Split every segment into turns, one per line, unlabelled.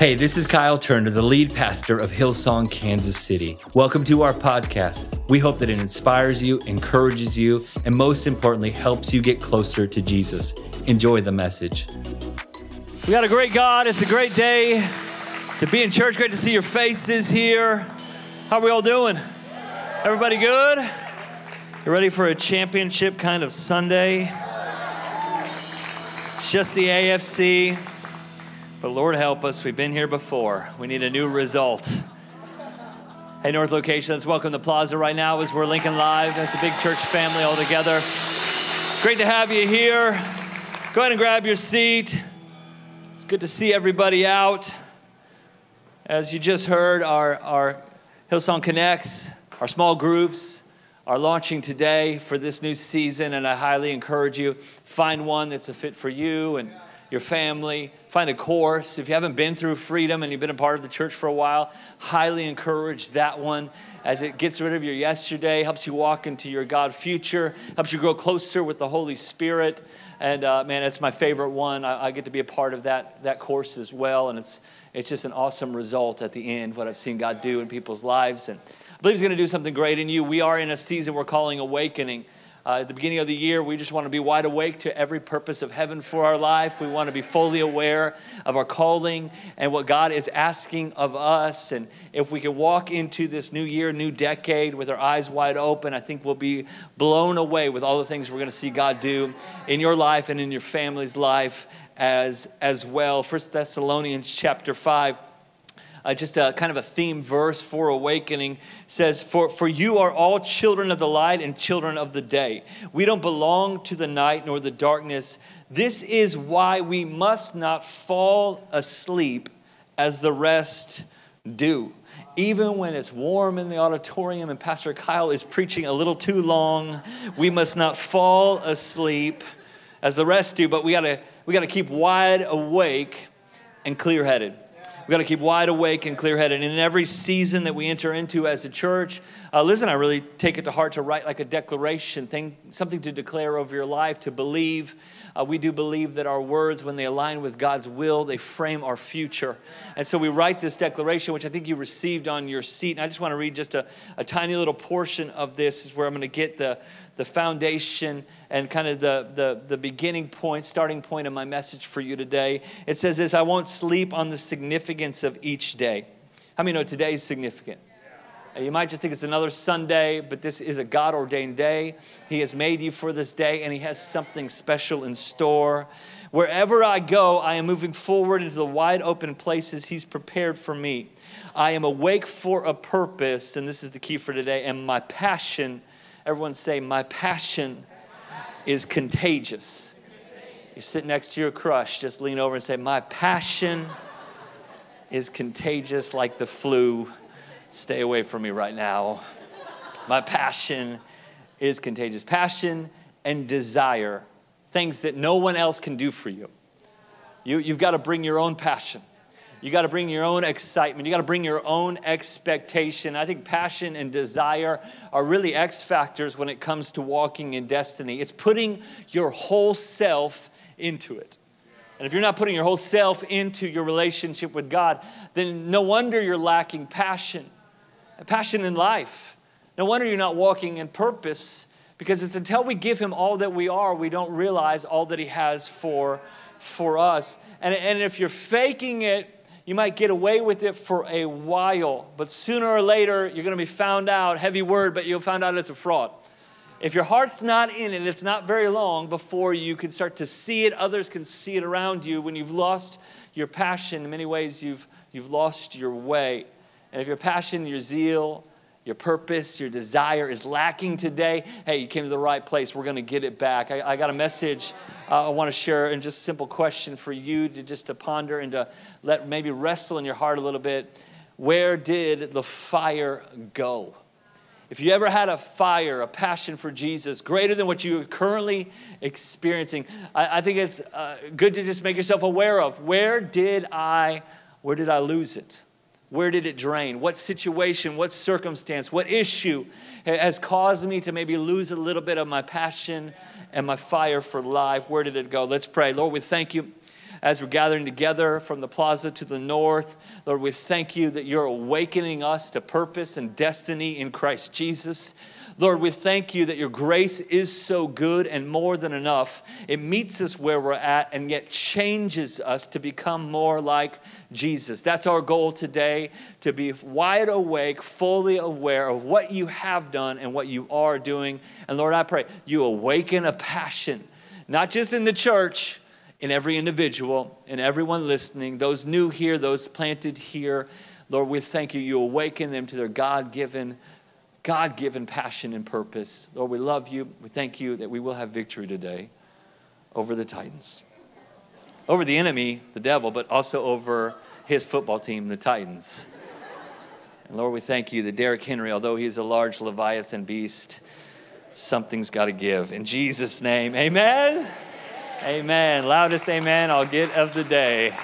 Hey, this is Kyle Turner, the lead pastor of Hillsong, Kansas City. Welcome to our podcast. We hope that it inspires you, encourages you, and most importantly, helps you get closer to Jesus. Enjoy the message.
We got a great God. It's a great day to be in church. Great to see your faces here. How are we all doing? Everybody good? You ready for a championship kind of Sunday? It's just the AFC. But Lord help us, we've been here before. We need a new result. Hey, North Location, let's welcome the plaza right now as we're Lincoln live That's a big church family all together. Great to have you here. Go ahead and grab your seat. It's good to see everybody out. As you just heard, our, our Hillsong Connects, our small groups, are launching today for this new season, and I highly encourage you find one that's a fit for you and your family. Find a course. If you haven't been through freedom and you've been a part of the church for a while, highly encourage that one as it gets rid of your yesterday, helps you walk into your God future, helps you grow closer with the Holy Spirit. And uh, man, it's my favorite one. I, I get to be a part of that, that course as well. And it's, it's just an awesome result at the end, what I've seen God do in people's lives. And I believe He's going to do something great in you. We are in a season we're calling awakening. Uh, at the beginning of the year, we just want to be wide awake to every purpose of heaven for our life. We want to be fully aware of our calling and what God is asking of us. And if we can walk into this new year, new decade with our eyes wide open, I think we'll be blown away with all the things we're going to see God do in your life and in your family's life as, as well. First Thessalonians chapter 5 uh, just a kind of a theme verse for awakening says for, for you are all children of the light and children of the day. We don't belong to the night nor the darkness. This is why we must not fall asleep as the rest do. Even when it's warm in the auditorium and pastor kyle is preaching a little too long we must not fall asleep as the rest do but we gotta we gotta keep wide awake and clear-headed We've got to keep wide awake and clear headed. And in every season that we enter into as a church, uh, listen, I really take it to heart to write like a declaration, thing, something to declare over your life, to believe. Uh, we do believe that our words, when they align with God's will, they frame our future. And so we write this declaration, which I think you received on your seat. And I just want to read just a, a tiny little portion of this, is where I'm going to get the, the foundation and kind of the, the, the beginning point, starting point of my message for you today. It says this I won't sleep on the significance of each day. How many know today is significant? You might just think it's another Sunday, but this is a God ordained day. He has made you for this day, and He has something special in store. Wherever I go, I am moving forward into the wide open places He's prepared for me. I am awake for a purpose, and this is the key for today, and my passion Everyone say, My passion is contagious. You sit next to your crush, just lean over and say, My passion is contagious like the flu. Stay away from me right now. My passion is contagious. Passion and desire, things that no one else can do for you. you you've got to bring your own passion. You got to bring your own excitement. You got to bring your own expectation. I think passion and desire are really X factors when it comes to walking in destiny. It's putting your whole self into it. And if you're not putting your whole self into your relationship with God, then no wonder you're lacking passion, passion in life. No wonder you're not walking in purpose because it's until we give Him all that we are, we don't realize all that He has for, for us. And, and if you're faking it, you might get away with it for a while, but sooner or later, you're going to be found out, heavy word, but you'll find out it's a fraud. If your heart's not in it, it's not very long before you can start to see it. Others can see it around you. When you've lost your passion, in many ways, you've, you've lost your way. And if your passion, your zeal, your purpose, your desire is lacking today, hey, you came to the right place. We're going to get it back. I, I got a message uh, I want to share and just a simple question for you to just to ponder and to let maybe wrestle in your heart a little bit. Where did the fire go? If you ever had a fire, a passion for Jesus greater than what you're currently experiencing, I, I think it's uh, good to just make yourself aware of where did I, where did I lose it? Where did it drain? What situation, what circumstance, what issue has caused me to maybe lose a little bit of my passion and my fire for life? Where did it go? Let's pray. Lord, we thank you as we're gathering together from the plaza to the north. Lord, we thank you that you're awakening us to purpose and destiny in Christ Jesus. Lord, we thank you that your grace is so good and more than enough. It meets us where we're at and yet changes us to become more like Jesus. That's our goal today to be wide awake, fully aware of what you have done and what you are doing. And Lord, I pray you awaken a passion, not just in the church, in every individual, in everyone listening, those new here, those planted here. Lord, we thank you. You awaken them to their God given God given passion and purpose. Lord, we love you. We thank you that we will have victory today over the Titans, over the enemy, the devil, but also over his football team, the Titans. And Lord, we thank you that Derrick Henry, although he's a large Leviathan beast, something's got to give. In Jesus' name, amen. amen. Amen. Loudest amen I'll get of the day.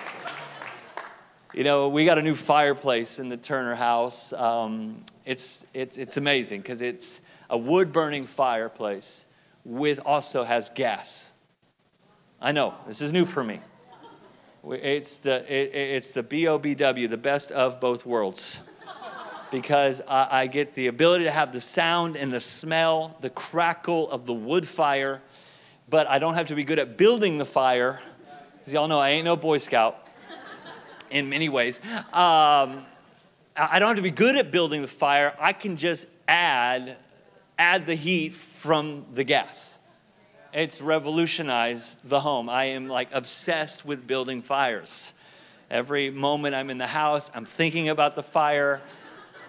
You know, we got a new fireplace in the Turner house. Um, it's, it's, it's amazing because it's a wood burning fireplace with also has gas. I know, this is new for me. It's the, it, it's the BOBW, the best of both worlds. Because I, I get the ability to have the sound and the smell, the crackle of the wood fire, but I don't have to be good at building the fire. Because y'all know I ain't no Boy Scout in many ways. Um, I don't have to be good at building the fire. I can just add, add the heat from the gas. It's revolutionized the home. I am like obsessed with building fires. Every moment I'm in the house, I'm thinking about the fire.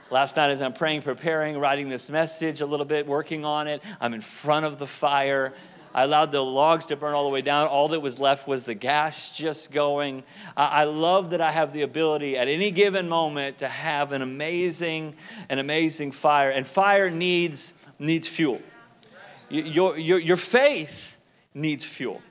Last night, as I'm praying, preparing, writing this message a little bit, working on it, I'm in front of the fire. I allowed the logs to burn all the way down. All that was left was the gas just going. I love that I have the ability at any given moment to have an amazing, an amazing fire. And fire needs, needs fuel. Your, your, your faith needs fuel.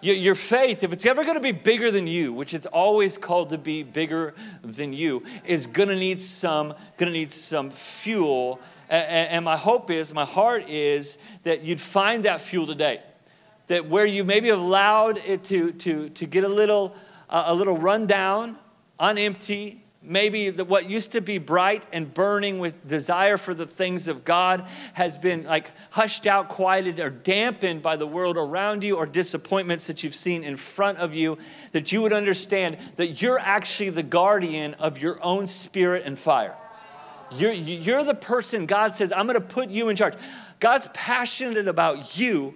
Your faith, if it's ever going to be bigger than you, which it's always called to be bigger than you, is going to need some, going to need some fuel and my hope is, my heart is that you'd find that fuel today. That where you maybe have allowed it to, to, to get a little, uh, a little rundown, unempty, maybe the, what used to be bright and burning with desire for the things of God has been like hushed out, quieted, or dampened by the world around you or disappointments that you've seen in front of you, that you would understand that you're actually the guardian of your own spirit and fire. You're, you're the person God says, I'm going to put you in charge. God's passionate about you,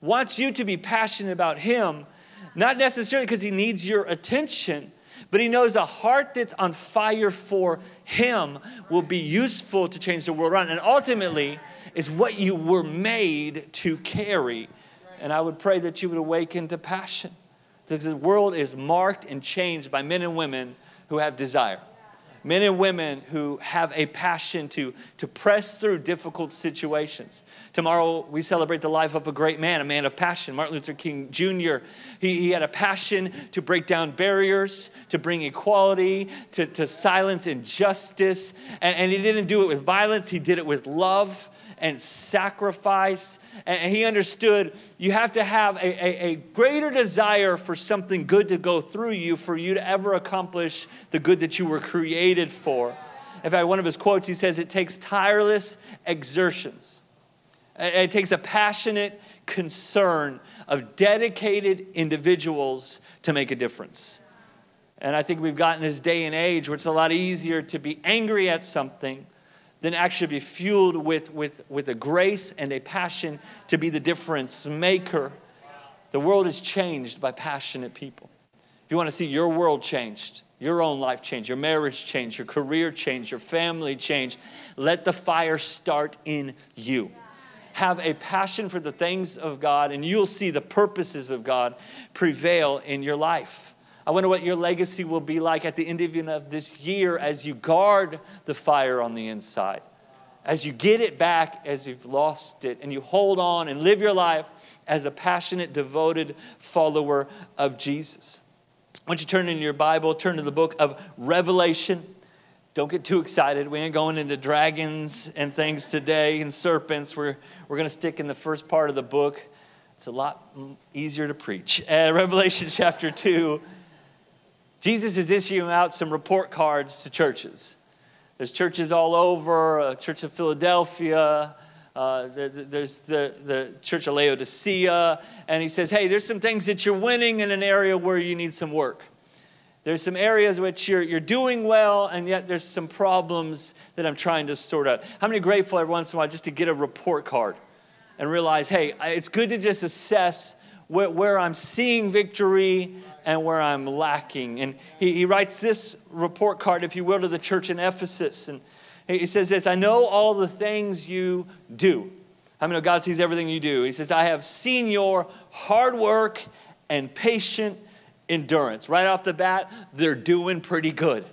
wants you to be passionate about Him, not necessarily because He needs your attention, but He knows a heart that's on fire for Him will be useful to change the world around. And ultimately, is what you were made to carry. And I would pray that you would awaken to passion. Because the world is marked and changed by men and women who have desire men and women who have a passion to, to press through difficult situations. Tomorrow, we celebrate the life of a great man, a man of passion, Martin Luther King Jr. He, he had a passion to break down barriers, to bring equality, to, to silence injustice. And, and he didn't do it with violence, he did it with love and sacrifice. And he understood you have to have a, a, a, greater desire for something good to go through you for you to ever accomplish the good that you were created for. In fact, one of his quotes, he says, It takes tireless exertions. It takes a passionate concern of dedicated individuals to make a difference. And I think we've gotten this day and age where it's a lot easier to be angry at something than actually be fueled with, with, with a grace and a passion to be the difference maker. The world is changed by passionate people. If you want to see your world changed, your own life change, your marriage change, your career change, your family change, let the fire start in you. Have a passion for the things of God, and you'll see the purposes of God prevail in your life. I wonder what your legacy will be like at the end of this year as you guard the fire on the inside, as you get it back as you've lost it, and you hold on and live your life as a passionate, devoted follower of Jesus. Once you turn in your Bible, turn to the book of Revelation. Don't get too excited. We ain't going into dragons and things today and serpents. We're, we're going to stick in the first part of the book it's a lot easier to preach. Uh, Revelation chapter 2, Jesus is issuing out some report cards to churches. There's churches all over, uh, Church of Philadelphia, uh, there's the, the Church of Laodicea, and he says, hey, there's some things that you're winning in an area where you need some work. There's some areas which you're, you're doing well, and yet there's some problems that I'm trying to sort out. How many grateful every once in a while just to get a report card and realize, hey, it's good to just assess where, where I'm seeing victory and where I'm lacking. And he, he writes this report card, if you will, to the church in Ephesus. And he says this I know all the things you do. I mean, God sees everything you do. He says, I have seen your hard work and patient endurance. Right off the bat, they're doing pretty good.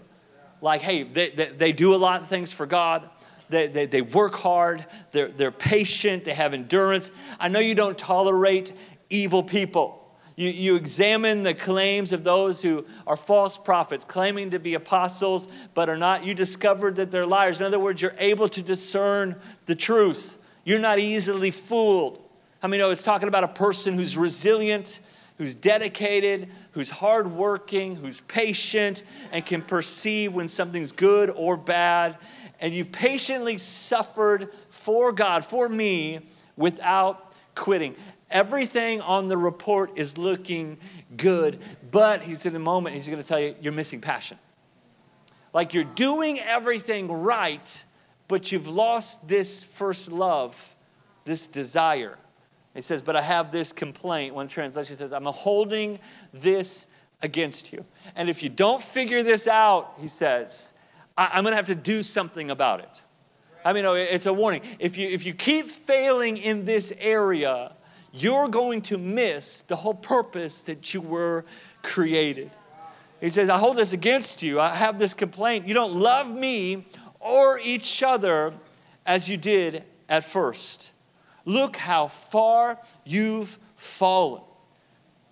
Like, hey, they, they, they do a lot of things for God. They, they, they work hard, they're, they're patient, they have endurance. I know you don't tolerate evil people. You, you examine the claims of those who are false prophets, claiming to be apostles, but are not. You discovered that they're liars. In other words, you're able to discern the truth. You're not easily fooled. I mean, know it's talking about a person who's resilient, who's dedicated, who's hardworking, who's patient, and can perceive when something's good or bad. And you've patiently suffered for God, for me, without quitting. Everything on the report is looking good, but he's in a moment, he's going to tell you, you're missing passion. Like you're doing everything right, but you've lost this first love, this desire. He says, But I have this complaint. One translation says, I'm holding this against you. And if you don't figure this out, he says, I- am going to have to do something about it. I mean, oh, it's a warning. If you, if you keep failing in this area, you're going to miss the whole purpose that you were created. He says, I hold this against you. I have this complaint. You don't love me or each other as you did at first. Look how far you've fallen.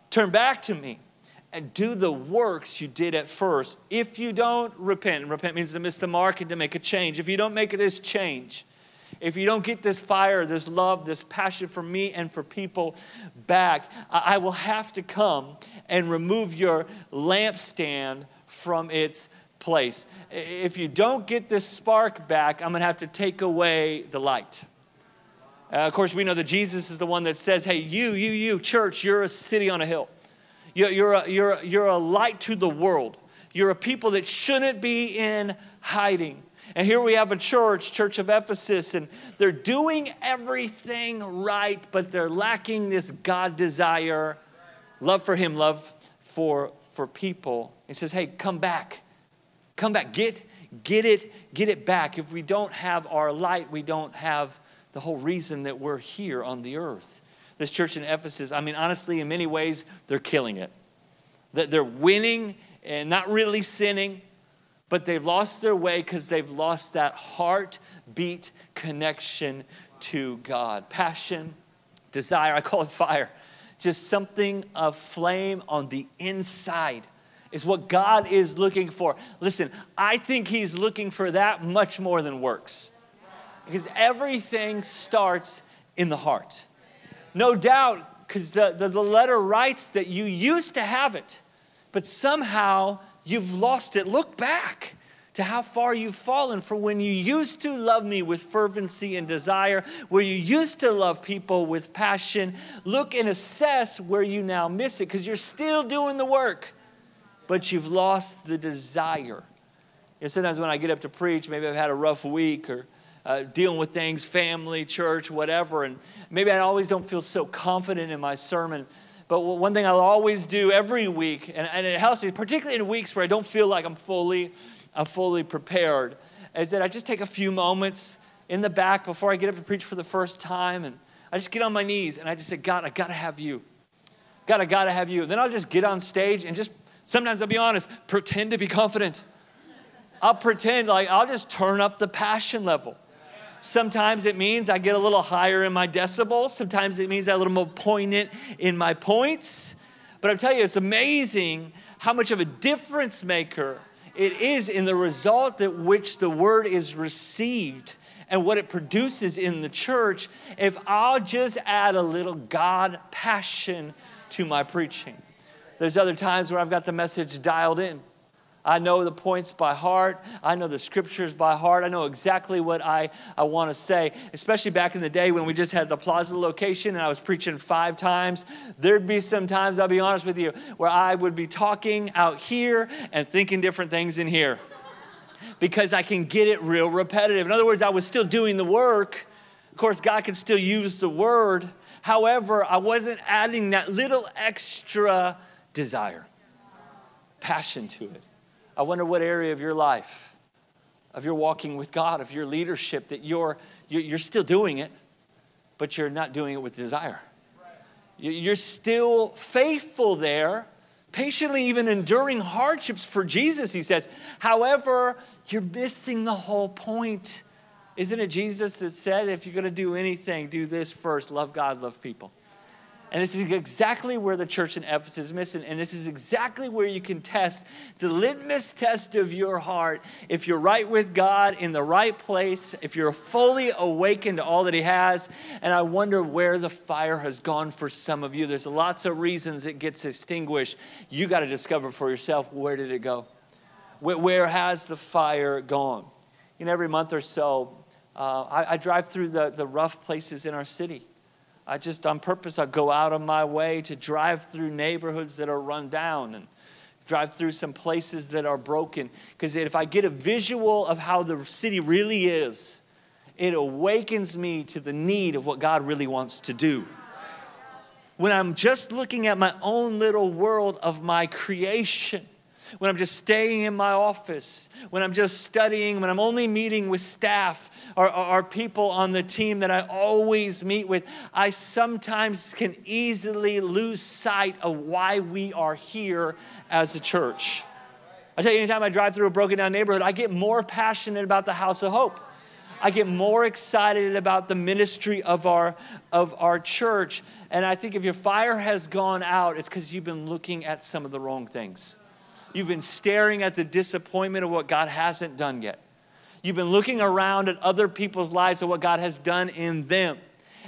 Turn back to me and do the works you did at first. If you don't repent, repent means to miss the mark and to make a change. If you don't make this change, if you don't get this fire, this love, this passion for me and for people back, I will have to come and remove your lampstand from its place. If you don't get this spark back, I'm going to have to take away the light. Uh, of course, we know that Jesus is the one that says, Hey, you, you, you, church, you're a city on a hill. You're, you're, a, you're, you're a light to the world. You're a people that shouldn't be in hiding. And here we have a church, Church of Ephesus, and they're doing everything right, but they're lacking this God desire, love for Him, love for, for people. He says, hey, come back. Come back. Get, get it, get it back. If we don't have our light, we don't have the whole reason that we're here on the earth. This church in Ephesus, I mean, honestly, in many ways, they're killing it. That they're winning and not really sinning but they've lost their way because they've lost that heartbeat connection to God. Passion, desire, I call it fire. Just something of flame on the inside is what God is looking for. Listen, I think He's looking for that much more than works because everything starts in the heart. No doubt, because the, the, the letter writes that you used to have it, but somehow you've lost it. Look back to how far you've fallen from when you used to love me with fervency and desire, where you used to love people with passion. Look and assess where you now miss it because you're still doing the work, but you've lost the desire. And sometimes when I get up to preach, maybe I've had a rough week or uh, dealing with things, family, church, whatever, and maybe I always don't feel so confident in my sermon. But one thing I'll always do every week, and, and it helps me, particularly in weeks where I don't feel like I'm fully, I'm fully prepared, is that I just take a few moments in the back before I get up to preach for the first time, and I just get on my knees and I just say, God, I gotta have you. God, I gotta have you. And then I'll just get on stage and just, sometimes I'll be honest, pretend to be confident. I'll pretend like I'll just turn up the passion level. Sometimes it means I get a little higher in my decibels. Sometimes it means I'm a little more poignant in my points. But I'm telling you, it's amazing how much of a difference maker It is in the result at which the word is received and what it produces in the church if I'll just add a little God passion to my preaching. There's other times where I've got the message dialed in. I know the points by heart. I know the scriptures by heart. I know exactly what I, I want to say, especially back in the day when we just had the plaza location and I was preaching five times. There'd be some times, I'll be honest with you, where I would be talking out here and thinking different things in here because I can get it real repetitive. In other words, I was still doing the work. Of course, God can still use the word. However, I wasn't adding that little extra desire, passion to it. I wonder what area of your life, of your walking with God, of your leadership, that you're, you're still doing it, but you're not doing it with desire. You're still faithful there, patiently even enduring hardships for Jesus, he says. However, you're missing the whole point. Isn't it Jesus that said, if you're going to do anything, do this first love God, love people? And this is exactly where the church in Ephesus is missing. And this is exactly where you can test the litmus test of your heart. If you're right with God in the right place, if you're fully awakened to all that He has. And I wonder where the fire has gone for some of you. There's lots of reasons it gets extinguished. You got to discover for yourself where did it go? Where has the fire gone? You know, every month or so, uh, I, I drive through the, the rough places in our city. I just, on purpose, I go out of my way to drive through neighborhoods that are run down and drive through some places that are broken. Because if I get a visual of how the city really is, it awakens me to the need of what God really wants to do. When I'm just looking at my own little world of my creation, when I'm just staying in my office, when I'm just studying, when I'm only meeting with staff or, or, or, people on the team that I always meet with, I sometimes can easily lose sight of why we are here as a church. I tell you, anytime I drive through a broken down neighborhood, I get more passionate about the house of hope. I get more excited about the ministry of our, of our church. And I think if your fire has gone out, it's because you've been looking at some of the wrong things. You've been staring at the disappointment of what God hasn't done yet. You've been looking around at other people's lives and what God has done in them.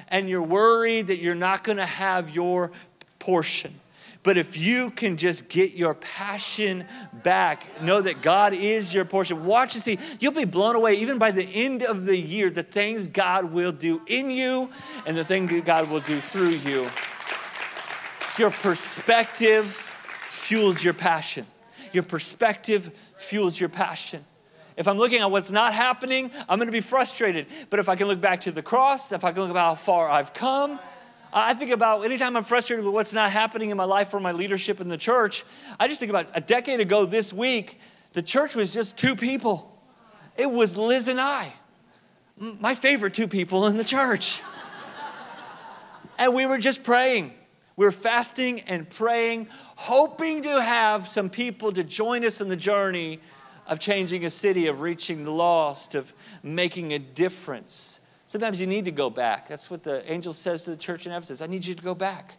And you're worried that you're not going to have your portion. But if you can just get your passion back, know that God is your portion. Watch and see. You'll be blown away, even by the end of the year, the things God will do in you and the things that God will do through you. Your perspective fuels your passion. Your perspective fuels your passion. If I'm looking at what's not happening, I'm going to be frustrated. But if I can look back to the cross, if I can look about how far I've come, I think about anytime I'm frustrated with what's not happening in my life or my leadership in the church, I just think about a decade ago this week, the church was just two people. It was Liz and I, my favorite two people in the church. and we were just praying. We were fasting and praying, hoping to have some people to join us in the journey of changing a city, of reaching the lost, of making a difference. Sometimes you need to go back. That's what the angel says to the church in Ephesus I need you to go back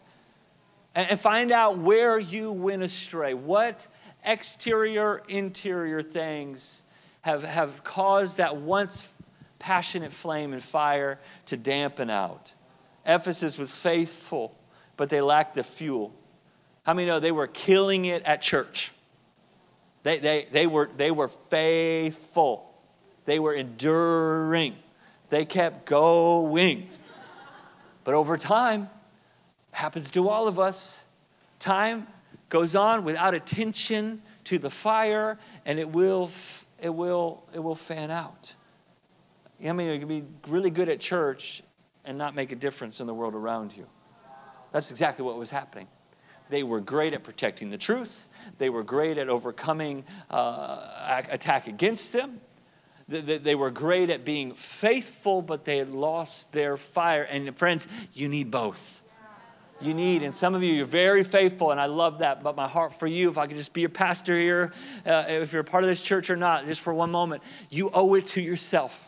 and, find out where you went astray. What exterior, interior things have, have caused that once passionate flame and fire to dampen out. Ephesus was faithful but they lacked the fuel. How many know they were killing it at church? They, they, they, were, they were faithful, they were enduring, they kept going. But over time, happens to all of us, time goes on without attention to the fire and it will, it will, it will fan out. I mean, you can be really good at church and not make a difference in the world around you. That's exactly what was happening. They were great at protecting the truth. They were great at overcoming uh, attack against them. They, were great at being faithful, but they had lost their fire. And friends, you need both. You need, and some of you, you're very faithful, and I love that. But my heart for you, if I could just be your pastor here, uh, if you're a part of this church or not, just for one moment, you owe it to yourself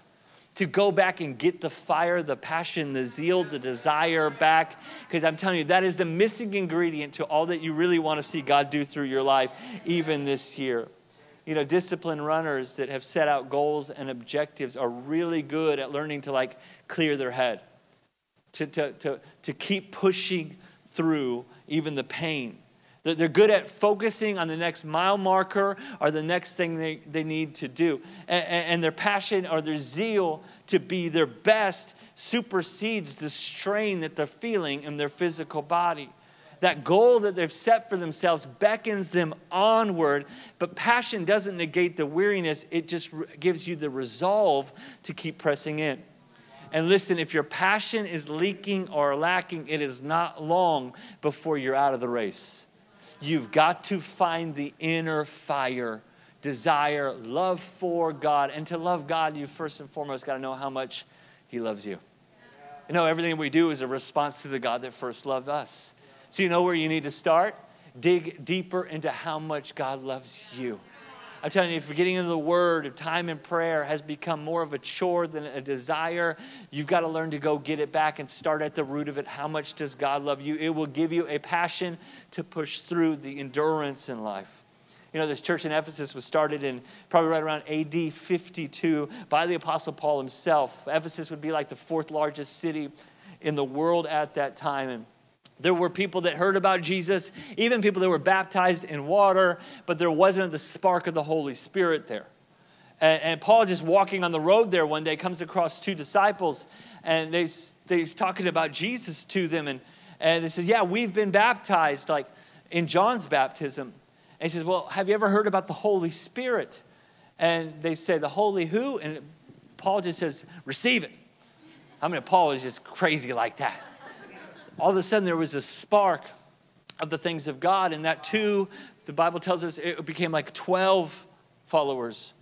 to go back and get the fire, the passion, the zeal, the desire back. Because I'm telling you, that is the missing ingredient to all that you really want to see God do through your life, even this year. you know, disciplined runners that have set out goals and objectives are really good at learning to like clear their head, to, to, to, to keep pushing through even the pain. They're good at focusing on the next mile marker or the next thing they, they need to do. And, and their passion or their zeal to be their best supersedes the strain that they're feeling in their physical body. That goal that they've set for themselves beckons them onward, but passion doesn't negate the weariness, it just gives you the resolve to keep pressing in. And listen, if your passion is leaking or lacking, it is not long before you're out of the race. You've got to find the inner fire, desire, love for God. And to love God, you first and foremost got to know how much He loves you. You know, everything we do is a response to the God that first loved us. So, you know where you need to start? Dig deeper into how much God loves you. I'm telling you, if getting into the Word, if time in prayer has become more of a chore than a desire, you've got to learn to go get it back and start at the root of it. How much does God love you? It will give you a passion to push through the endurance in life. You know, this church in Ephesus was started in probably right around AD 52 by the Apostle Paul himself. Ephesus would be like the fourth largest city in the world at that time. And there were people that heard about Jesus, even people that were baptized in water, but there wasn't the spark of the Holy Spirit there. And, and Paul, just walking on the road there one day, comes across two disciples, and they, they, talking about Jesus to them. And, and they says, Yeah, we've been baptized, like in John's baptism. And he says, Well, have you ever heard about the Holy Spirit? And they say, The Holy who? And Paul just says, Receive it. I mean, Paul is just crazy like that all of a sudden there was a spark of the things of God, and that too, the Bible tells us it became like 12 followers.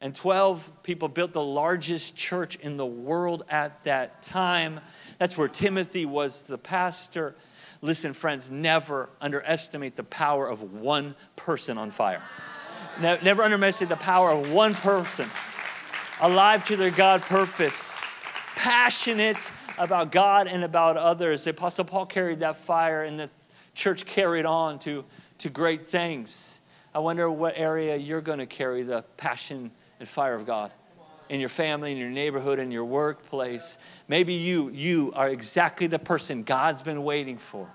And 12 people built the largest church in the world at that time. That's where Timothy was the pastor. Listen, friends, never underestimate the power of one person on fire. Never underestimate the power of one person alive to their God purpose, passionate about God and about others. The Apostle Paul carried that fire, and the church carried on to, to great things. I wonder what area you're going to carry the passion and fire of God in your family, in your neighborhood, in your workplace. Maybe you, you are exactly the person God's been waiting for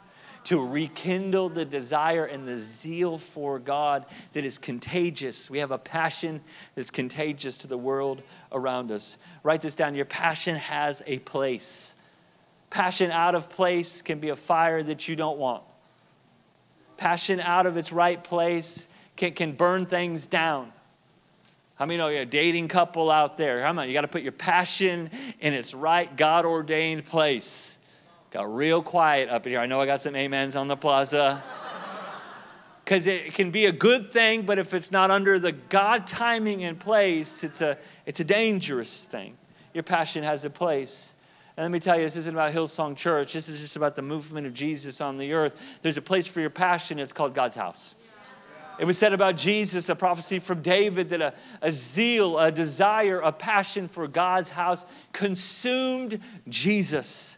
to rekindle the desire and the zeal for God that is contagious. We have a passion that's contagious to the world around us. Write this down. Your passion has a place. Passion out of place can be a fire that you don't want. Passion out of its right place can, can burn things down. How many know you're a dating couple out there? How on, you got to put your passion in its right God ordained place. Got real quiet up in here. I know I got some amens on the plaza. Because it can be a good thing, but if it's not under the God timing in place, it's a, it's a dangerous thing. Your passion has a place. And let me tell you, this isn't about Hillsong Church. This is just about the movement of Jesus on the earth. There's a place for your passion. It's called God's house. It was said about Jesus, a prophecy from David, that a, a zeal, a desire, a passion for God's house consumed Jesus.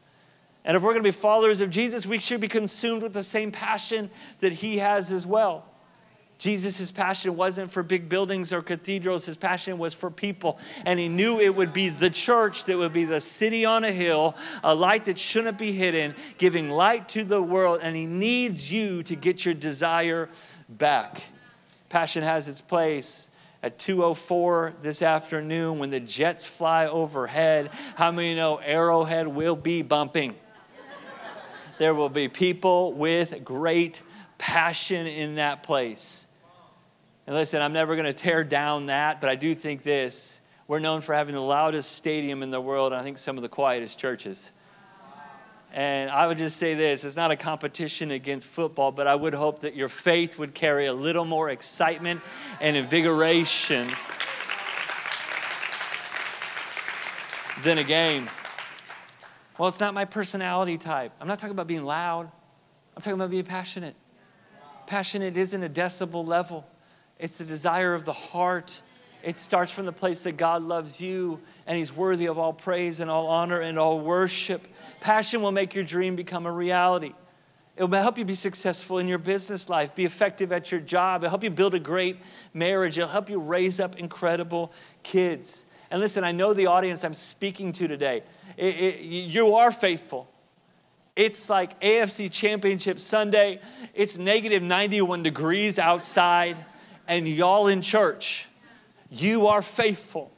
And if we're going to be followers of Jesus, we should be consumed with the same passion that he has as well. Jesus' passion wasn't for big buildings or cathedrals. His passion was for people. And he knew it would be the church that would be the city on a hill, a light that shouldn't be hidden, giving light to the world. And he needs you to get your desire back. Passion has its place at 204 this afternoon when the jets fly overhead. How many know Arrowhead will be bumping? There will be people with great passion in that place. And listen, I'm never going to tear down that, but I do think this. We're known for having the loudest stadium in the world, and I think some of the quietest churches. And I would just say this it's not a competition against football, but I would hope that your faith would carry a little more excitement and invigoration than a game. Well, it's not my personality type. I'm not talking about being loud, I'm talking about being passionate. Passionate isn't a decibel level, it's the desire of the heart. It starts from the place that God loves you and He's worthy of all praise and all honor and all worship. Passion will make your dream become a reality. It'll help you be successful in your business life, be effective at your job. It'll help you build a great marriage. It'll help you raise up incredible kids. And listen, I know the audience I'm speaking to today. It, it, you are faithful. It's like AFC Championship Sunday. It's negative 91 degrees outside, and y'all in church. You are faithful.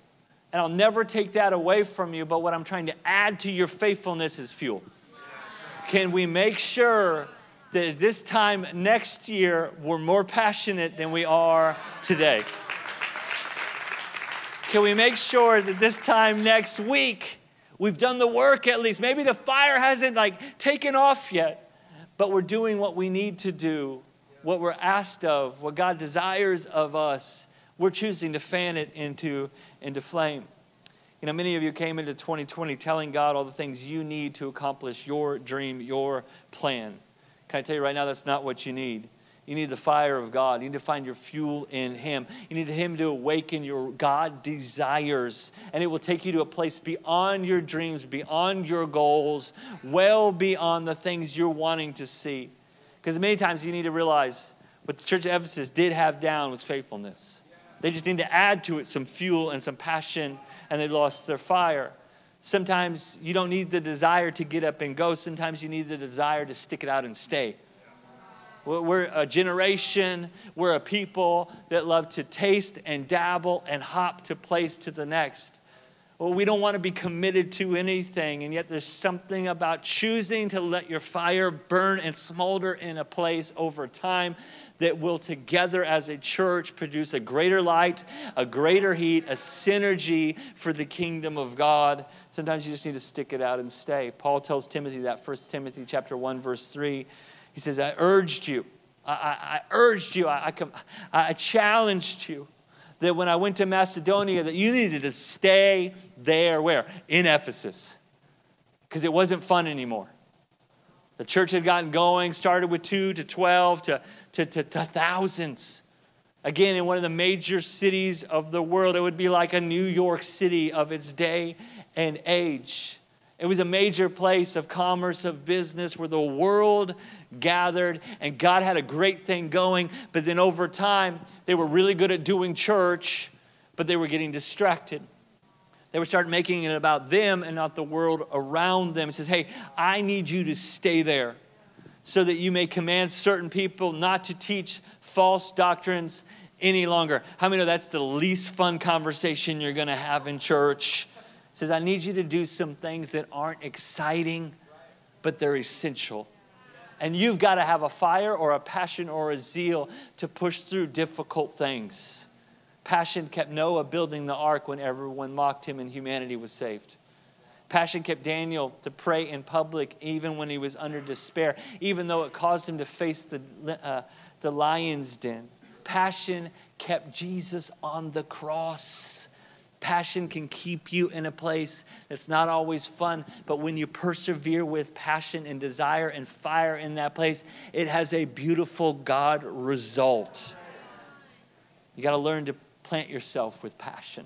And I'll never take that away from you, but what I'm trying to add to your faithfulness is fuel. Can we make sure that this time next year we're more passionate than we are today? Can we make sure that this time next week we've done the work at least? Maybe the fire hasn't like taken off yet, but we're doing what we need to do, what we're asked of, what God desires of us. We're choosing to fan it into, into flame. You know, many of you came into 2020 telling God all the things you need to accomplish your dream, your plan. Can I tell you right now, that's not what you need. You need the fire of God. You need to find your fuel in Him. You need Him to awaken your God desires. And it will take you to a place beyond your dreams, beyond your goals, well beyond the things you're wanting to see. Because many times you need to realize what the church of Ephesus did have down was faithfulness. They just need to add to it some fuel and some passion and they lost their fire. Sometimes you don't need the desire to get up and go, sometimes you need the desire to stick it out and stay. We're a generation, we're a people that love to taste and dabble and hop to place to the next. Well, we don't want to be committed to anything, and yet there's something about choosing to let your fire burn and smolder in a place over time that will together as a church produce a greater light, a greater heat, a synergy for the kingdom of God. Sometimes you just need to stick it out and stay. Paul tells Timothy that, 1 Timothy chapter 1, verse 3. He says, I urged you, I, I, I urged you, I, I, I challenged you that when I went to Macedonia that you needed to stay there where? In Ephesus. Because it wasn't fun anymore. The church had gotten going, started with two to 12 to, to, to, to thousands. Again, in one of the major cities of the world, it would be like a New York City of its day and age. It was a major place of commerce, of business, where the world gathered, and God had a great thing going. But then over time, they were really good at doing church, but they were getting distracted. They would start making it about them and not the world around them. It says, hey, I need you to stay there so that you may command certain people not to teach false doctrines any longer. How many know that's the least fun conversation you're going to have in church? Says, I need you to do some things that aren't exciting, but they're essential. And you've got to have a fire or a passion or a zeal to push through difficult things. Passion kept Noah building the ark when everyone mocked him and humanity was saved. Passion kept Daniel to pray in public even when he was under despair, even though it caused him to face the, uh, the lion's den. Passion kept Jesus on the cross. Passion can keep you in a place that's not always fun, but when you persevere with passion and desire and fire in that place, it has a beautiful God result. You got to learn to plant yourself with passion.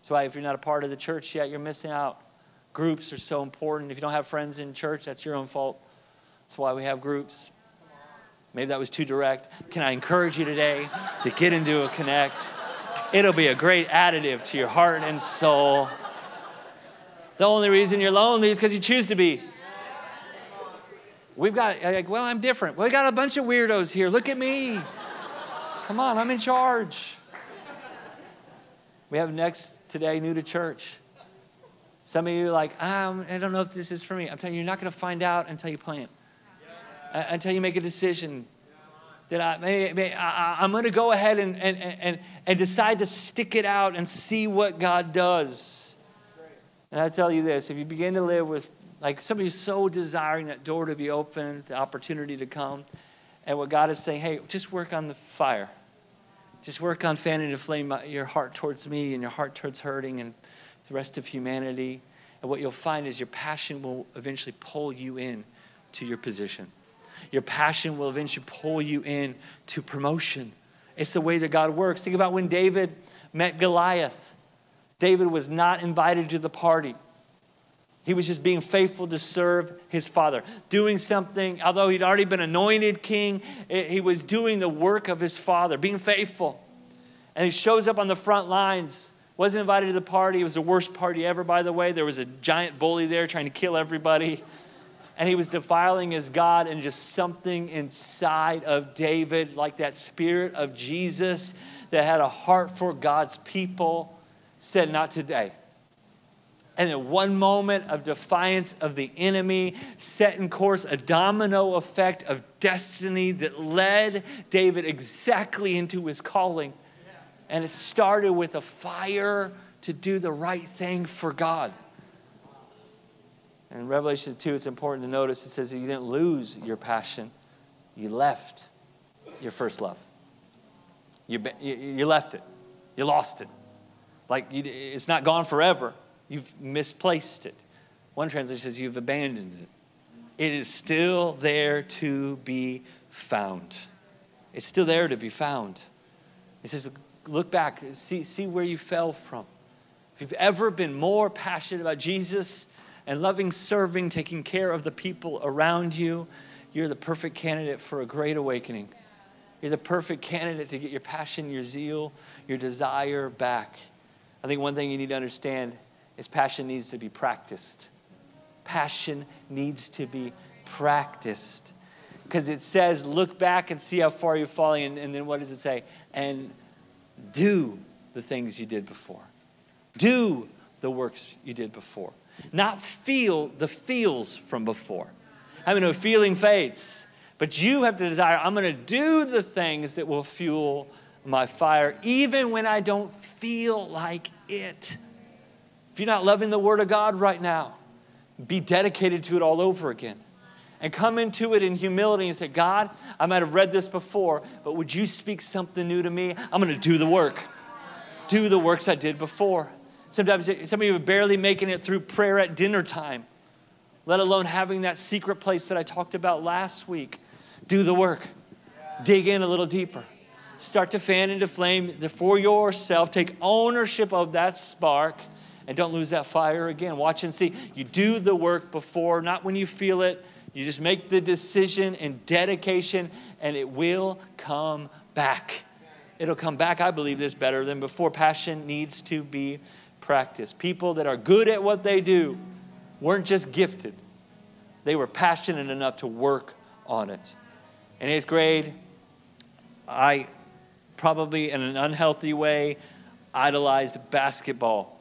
That's why if you're not a part of the church yet, you're missing out. Groups are so important. If you don't have friends in church, that's your own fault. That's why we have groups. Maybe that was too direct. Can I encourage you today to get into a connect? It'll be a great additive to your heart and soul. The only reason you're lonely is because you choose to be. We've got, like, well, I'm different. we got a bunch of weirdos here. Look at me. Come on, I'm in charge. We have next today, new to church. Some of you like, um, I don't know if this is for me. I'm telling you, you're not going to find out until you plant, uh, until you make a decision. That I, may, I, am going to go ahead and, and, and, and decide to stick it out and see what God does. And I tell you this if you begin to live with, like somebody so desiring that door to be open, the opportunity to come, and what God is saying, hey, just work on the fire. Just work on fanning the flame uh, your heart towards me and your heart towards hurting and the rest of humanity. And what you'll find is your passion will eventually pull you in to your position. Your passion will eventually pull you in to promotion. It's the way that God works. Think about when David met Goliath. David was not invited to the party. He was just being faithful to serve his father, doing something, although he'd already been anointed king, eh, he was doing the work of his father, being faithful. And he shows up on the front lines, wasn't invited to the party. It was the worst party ever, by the way. There was a giant bully there trying to kill everybody. And he was defiling his God, and just something inside of David, like that spirit of Jesus that had a heart for God's people, said, Not today and in one moment of defiance of the enemy, set in course a domino effect of destiny that led David exactly into his calling. And it started with a fire to do the right thing for God. In Revelation 2, it's important to notice it says you didn't lose your passion, you left your first love. You, you left it, you lost it. Like it's not gone forever You've misplaced it. One translation says you've abandoned it. It is still there to be found. It's still there to be found. It says, look back, see, see where you fell from. If you've ever been more passionate about Jesus and loving, serving, taking care of the people around you, you're the perfect candidate for a great awakening. You're the perfect candidate to get your passion, your zeal, your desire back. I think one thing you need to understand is passion needs to be practiced. Passion needs to be practiced. Because it says, look back and see how far you're falling. And, and then what does it say? And do the things you did before. Do the works you did before. Not feel the feels from before. I mean, a feeling fades, but you have to desire, I'm going to do the things that will fuel my fire, even when I don't feel like it. If you're not loving the Word of God right now, be dedicated to it all over again. And come into it in humility and say, God, I might have read this before, but would you speak something new to me? I'm going to do the work. Do the works I did before. Sometimes some of you are barely making it through prayer at dinner time, let alone having that secret place that I talked about last week. Do the work. Dig in a little deeper. Start to fan into flame for yourself. Take ownership of that spark and don't lose that fire again. Watch and see. You do the work before, not when you feel it. You just make the decision and dedication, and it will come back. It'll come back. I believe this better than before. Passion needs to be practiced. People that are good at what they do weren't just gifted, they were passionate enough to work on it. In eighth grade, I probably in an unhealthy way idolized basketball.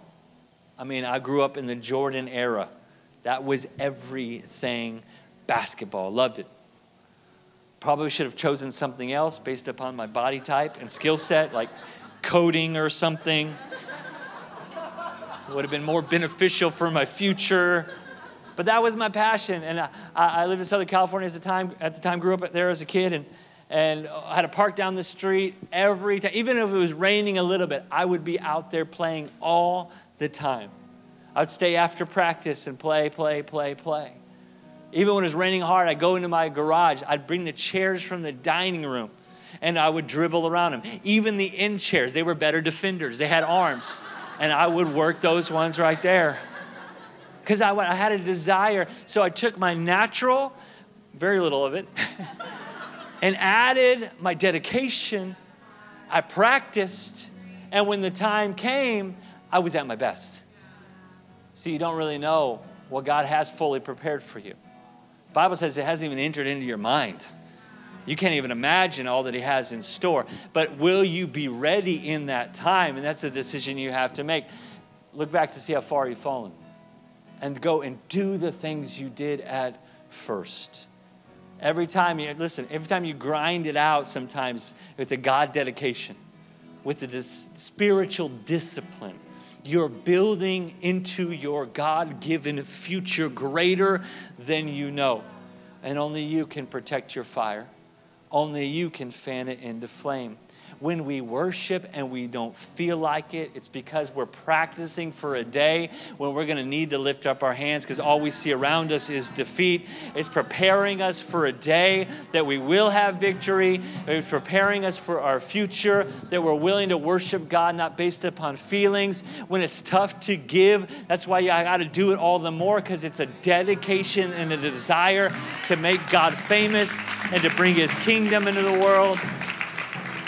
I mean, I grew up in the Jordan era. That was everything basketball. Loved it. Probably should have chosen something else based upon my body type and skill set, like coding or something. Would have been more beneficial for my future. But that was my passion. And I, I lived in Southern California at the time, at the time grew up there as a kid, and, and I had to park down the street every time. Even if it was raining a little bit, I would be out there playing all the time. I'd stay after practice and play, play, play, play. Even when it was raining hard, I'd go into my garage. I'd bring the chairs from the dining room and I would dribble around them. Even the end chairs, they were better defenders. They had arms, and I would work those ones right there. Because I, I had a desire. So I took my natural, very little of it, and added my dedication. I practiced, and when the time came, I was at my best. See, you don't really know what God has fully prepared for you. The Bible says it hasn't even entered into your mind. You can't even imagine all that He has in store. But will you be ready in that time? And that's a decision you have to make. Look back to see how far you've fallen and go and do the things you did at first. Every time you, listen, every time you grind it out sometimes with the God dedication, with the dis- spiritual discipline, you're building into your God given future greater than you know. And only you can protect your fire, only you can fan it into flame. When we worship and we don't feel like it, it's because we're practicing for a day when we're going to need to lift up our hands because all we see around us is defeat. It's preparing us for a day that we will have victory. It's preparing us for our future, that we're willing to worship God not based upon feelings. When it's tough to give, that's why I got to do it all the more because it's a dedication and a desire to make God famous and to bring His kingdom into the world.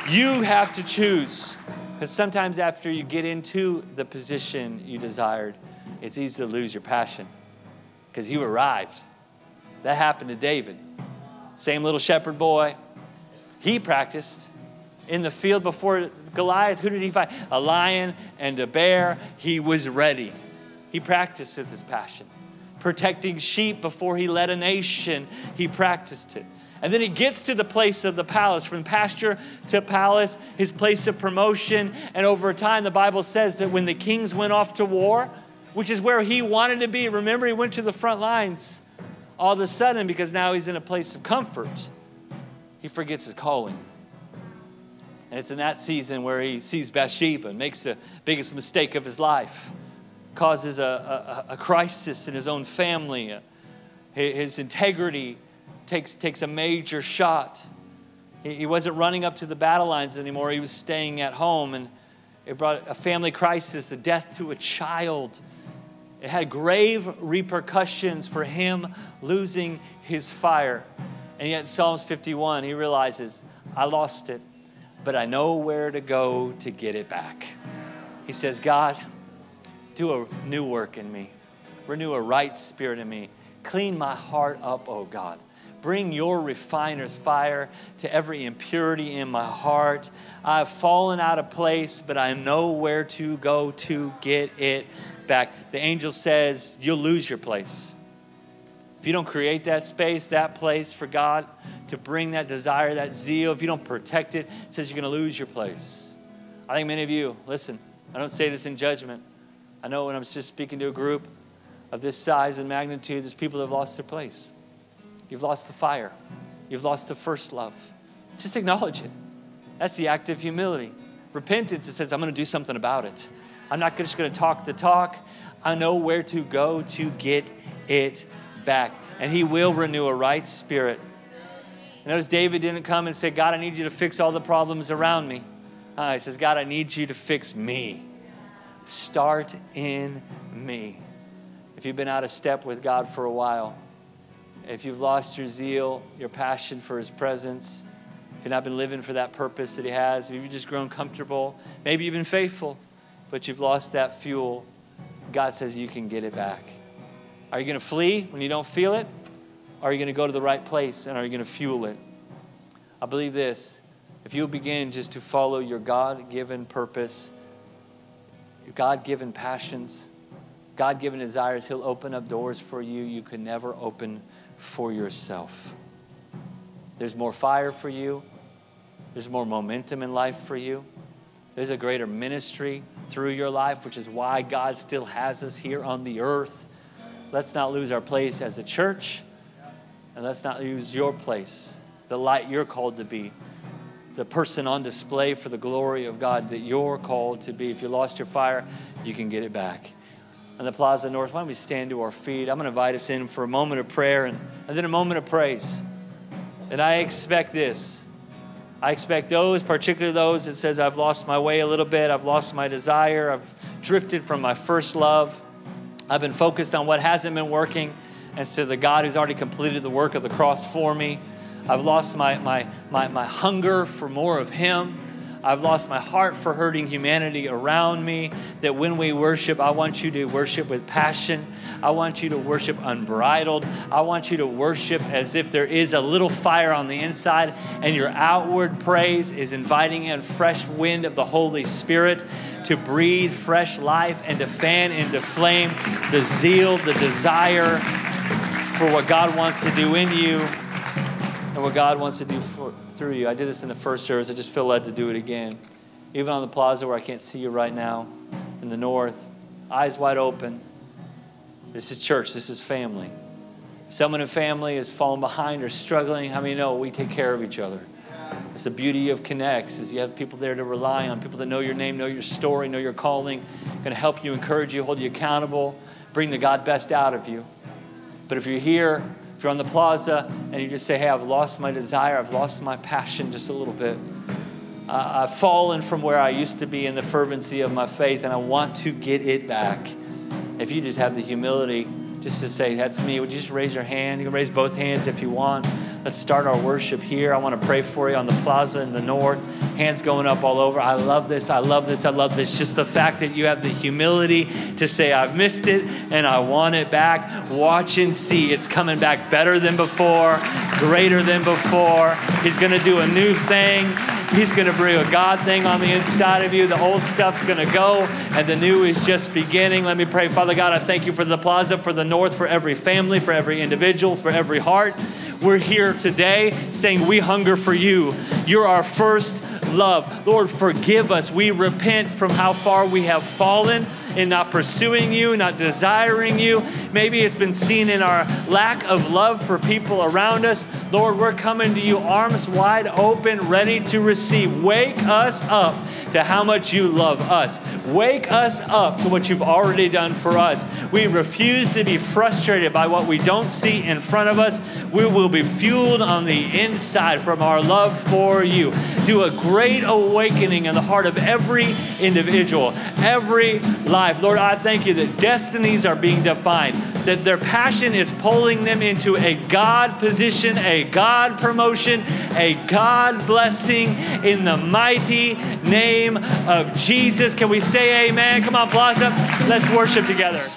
You have to choose. Because sometimes after you get into the position you desired, it's easy to lose your passion because you arrived. That happened to David. Same little shepherd boy. He practiced in the field before Goliath. Who did he fight? A lion and a bear. He was ready. He practiced with his passion. Protecting sheep before he led a nation, he practiced it. And then he gets to the place of the palace, from pasture to palace, his place of promotion. And over time, the Bible says that when the kings went off to war, which is where he wanted to be, remember, he went to the front lines. All of a sudden, because now he's in a place of comfort, he forgets his calling. And it's in that season where he sees Bathsheba and makes the biggest mistake of his life, causes a, a, a crisis in his own family. Uh, his integrity takes, takes a major shot. He, he wasn't running up to the battle lines anymore, he was staying at home. And it brought a family crisis, the death to a child. It had grave repercussions for him losing his fire. And yet, Psalms 51, he realizes, I lost it, but I know where to go to get it back. He says, God, do a new work in me, renew a right spirit in me, clean my heart up, oh God. Bring your refiner's fire to every impurity in my heart. I've fallen out of place, but I know where to go to get it back. The angel says, You'll lose your place. If you don't create that space, that place for God to bring that desire, that zeal, if you don't protect it, it says you're going to lose your place. I think many of you, listen, I don't say this in judgment. I know when I'm just speaking to a group of this size and magnitude, there's people that have lost their place. You've lost the fire. You've lost the first love. Just acknowledge it. That's the act of humility. Repentance, it says, I'm going to do something about it. I'm not just going to talk the talk. I know where to go to get it back. And He will renew a right spirit. Notice David didn't come and say, God, I need you to fix all the problems around me. Uh, he says, God, I need you to fix me. Start in me. If you've been out of step with God for a while, if you've lost your zeal, your passion for His presence, if you've not been living for that purpose that He has, if you've just grown comfortable, maybe you've been faithful, but you've lost that fuel, God says you can get it back. Are you going to flee when you don't feel it? Are you going to go to the right place and are you going to fuel it? I believe this if you begin just to follow your God given purpose, your God given passions, God given desires, He'll open up doors for you you could never open for yourself. There's more fire for you, there's more momentum in life for you. There's a greater ministry through your life, which is why God still has us here on the earth. Let's not lose our place as a church, and let's not lose your place, the light you're called to be, the person on display for the glory of God that you're called to be. If you lost your fire, you can get it back on the Plaza North. Why don't we stand to our feet? I'm going to invite us in for a moment of prayer and, and then a moment of praise. And I expect this. I expect those, particularly those that says, I've lost my way a little bit, I've lost my desire, I've drifted from my first love, I've been focused on what hasn't been working and of the God who's already completed the work of the cross for me. I've lost my, my, my, my hunger for more of Him. I've lost my heart for hurting humanity around me. That when we worship, I want you to worship with passion. I want you to worship unbridled. I want you to worship as if there is a little fire on the inside, and your outward praise is inviting in fresh wind of the Holy Spirit to breathe fresh life and to fan into flame the zeal, the desire for what God wants to do in you and what God wants to do for, through you. I did this in the first service. I just feel led to do it again. Even on the plaza where I can't see you right now in the north, eyes wide open. This is church, this is family. Someone in family is falling behind or struggling, how many know we take care of each other? It's the beauty of Connects is you have people there to rely on, people that know your name, know your story, know your calling, going to help you, encourage you, hold you accountable, bring the God best out of you. But if you're here, if you're on the plaza and you just say, hey, I've lost my desire, I've lost my passion just a little bit. Uh, I've fallen from where I used to be in the fervency of my faith and I want to get it back. If you just have the humility just to say, That's me, would you just raise your hand? You can raise both hands if you want. Let's start our worship here. I want to pray for you on the plaza in the north. Hands going up all over. I love this. I love this. I love this. Just the fact that you have the humility to say, I've missed it and I want it back. Watch and see. It's coming back better than before, greater than before. He's going to do a new thing. He's going to bring a God thing on the inside of you. The old stuff's going to go, and the new is just beginning. Let me pray. Father God, I thank you for the plaza, for the north, for every family, for every individual, for every heart. We're here today saying we hunger for you. You're our first love. Lord, forgive us. We repent from how far we have fallen in not pursuing you, not desiring you. Maybe it's been seen in our lack of love for people around us. Lord, we're coming to you arms wide open, ready to receive. Wake us up to how much you love us. Wake us up to what you've already done for us. We refuse to be frustrated by what we don't see in front of us. We will be fueled on the inside from our love for you. Do a great awakening in the heart of every individual, every life. Lord, I thank you that destinies are being defined, that their passion is pulling them into a God position, a God promotion, a God blessing in the mighty name of Jesus. Can we say amen? Come on, Plaza. Let's worship together.